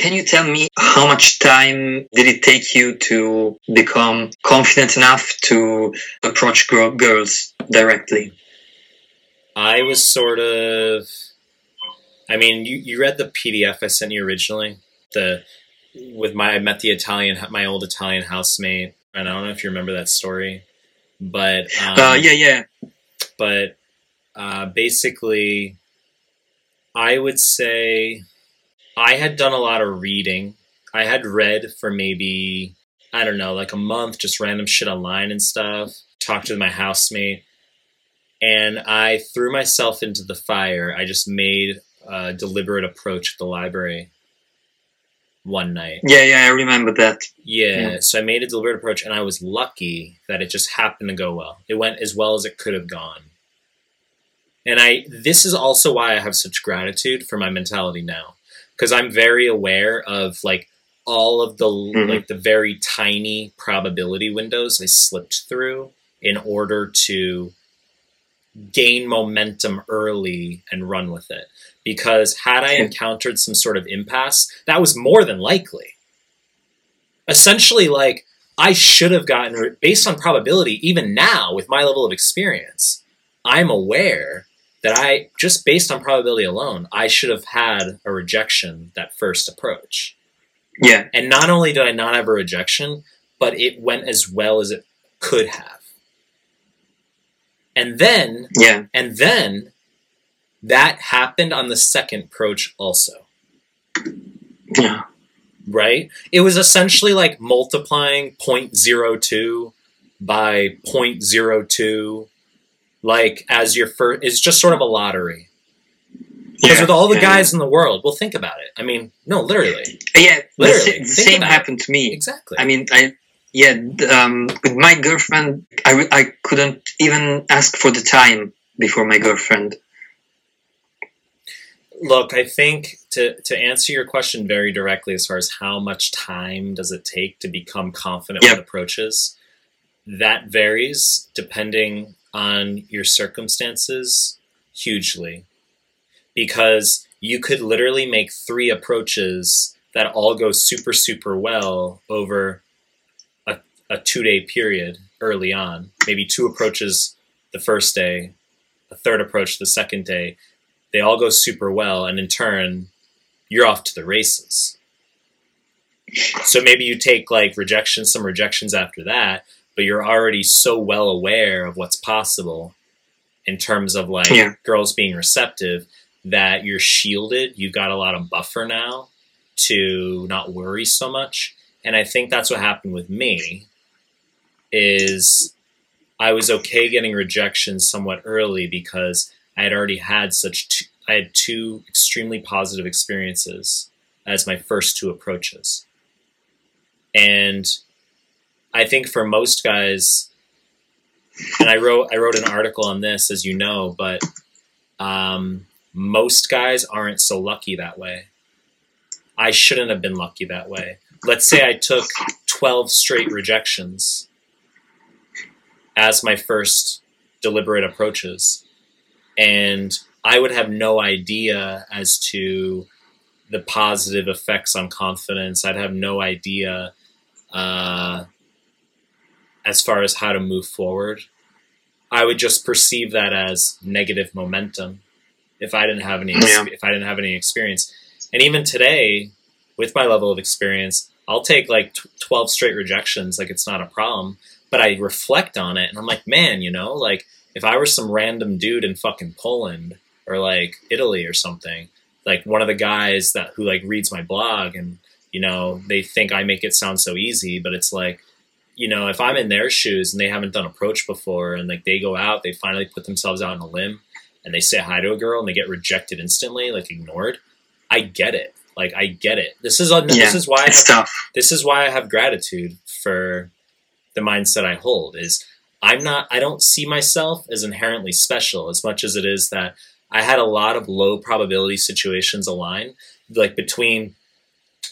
can you tell me how much time did it take you to become confident enough to approach girls directly? I was sort of. I mean, you, you read the PDF I sent you originally. The with my I met the Italian my old Italian housemate. And I don't know if you remember that story, but um, Uh, yeah, yeah. but uh, basically, I would say I had done a lot of reading. I had read for maybe, I don't know, like a month, just random shit online and stuff, talked to my housemate, and I threw myself into the fire. I just made a deliberate approach at the library one night. Yeah, yeah, I remember that. Yeah, Yeah. so I made a deliberate approach, and I was lucky that it just happened to go well. It went as well as it could have gone. And I this is also why I have such gratitude for my mentality now because I'm very aware of like all of the Mhm. like the very tiny probability windows I slipped through in order to gain momentum early and run with it. Because had I encountered some sort of impasse, that was more than likely. Essentially, like I should have gotten based on probability. Even now, with my level of experience, I'm aware that I just based on probability alone, I should have had a rejection that first approach. Yeah, And not only did I not have a rejection, but it went as well as it could have. And then, yeah, and then that happened on the second approach also, yeah. right? It was essentially like multiplying 0.02 by 0.02 like as your first it's just sort of a lottery. Because yeah, with all the yeah, guys in the world, well think about it. I mean, no, literally. Yeah, the, Literally, the same about it. happened to me. Exactly. I mean, I yeah, um, with my girlfriend, I, w- I couldn't even ask for the time before my girlfriend. Look, I think to to answer your question very directly, as far as how much time does it take to become confident Yep. with approaches, that varies depending on your circumstances hugely, because you could literally make three approaches that all go super super well over a, a two day period early on. Maybe two approaches the first day, a third approach the second day, they all go super well and in turn you're off to the races. So maybe you take like rejections some rejections after that but you're already so well aware of what's possible in terms of like Yeah. girls being receptive that you're shielded you've got a lot of buffer now to not worry so much and i think that's what happened with me is i was okay getting rejections somewhat early because I had already had such two, I had two extremely positive experiences as my first two approaches. And I think for most guys and I wrote I wrote an article on this as you know, but um, most guys aren't so lucky that way. I shouldn't have been lucky that way. Let's say I took 12 straight rejections as my first deliberate approaches and I would have no idea as to the positive effects on confidence. I'd have no idea uh, as far as how to move forward. I would just perceive that as negative momentum if I didn't have any Yeah. if I didn't have any experience. And even today, with my level of experience, I'll take like tw- twelve straight rejections, like it's not a problem. But I reflect on it, and I'm like, man, you know, like if I were some random dude in fucking Poland or like Italy or something, like one of the guys that who like reads my blog and you know they think I make it sound so easy, but it's like you know if I'm in their shoes and they haven't done approach before and like they go out, they finally put themselves out on a limb and they say hi to a girl and they get rejected instantly, like ignored. I get it. Like I get it. This is Yeah, this is why I have tough. this is why I have gratitude for the mindset I hold is I'm not I don't see myself as inherently special as much as it is that I had a lot of low probability situations align like between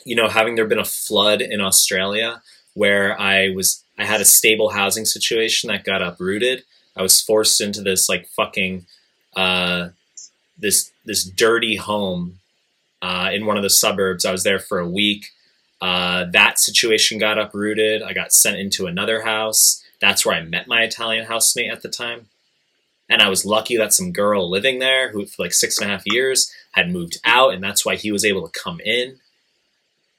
you know having there been a flood in Australia where I was I had a stable housing situation that got uprooted I was forced into this like fucking uh this this dirty home uh, in one of the suburbs. I was there for a week. Uh, that situation got uprooted. I got sent into another house. That's where I met my Italian housemate at the time. And I was lucky that some girl living there who, for like six and a half years, had moved out, and that's why he was able to come in.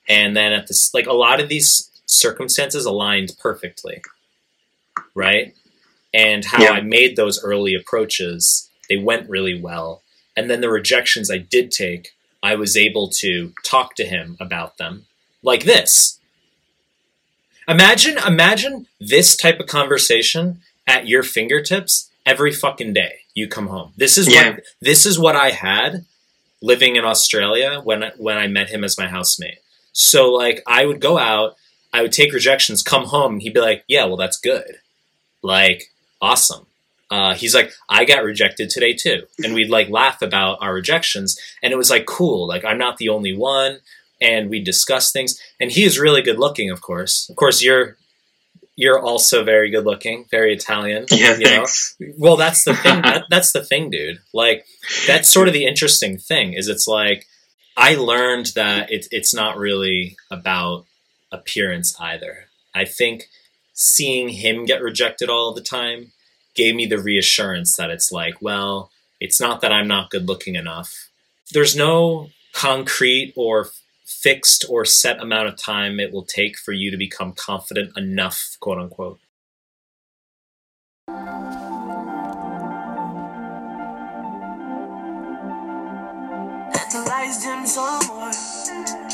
And then at this, like a lot of these circumstances aligned perfectly, right? And how Yeah. I made those early approaches, they went really well. And then the rejections I did take, I was able to talk to him about them like this. Imagine, imagine this type of conversation at your fingertips every fucking day. You come home. This is Yeah. what this is what I had living in Australia when when I met him as my housemate. So like I would go out, I would take rejections, come home, and he'd be like, "Yeah, well that's good, like awesome." Uh, he's like, "I got rejected today too," and we'd like laugh about our rejections, and it was like cool. Like I'm not the only one, and we'd discuss things. And he is really good looking, of course. Of course, you're you're also very good looking, very Italian. Yeah, you know? thanks. Well, that's the thing. that, that's the thing, dude. Like, that's sort of the interesting thing. Is it's like I learned that it, it's not really about appearance either. I think seeing him get rejected all the time gave me the reassurance that it's like, well, it's not that I'm not good looking enough. There's no concrete or fixed or set amount of time it will take for you to become confident enough, quote unquote. Some more.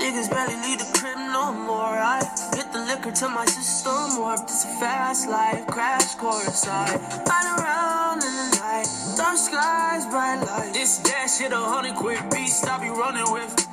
Niggas barely leave the crib no more. I hit the liquor to my system warped. It's a fast life, crash course. I ride around in the night, dark skies, bright light. This dash hit a hundred quick beast I be running with.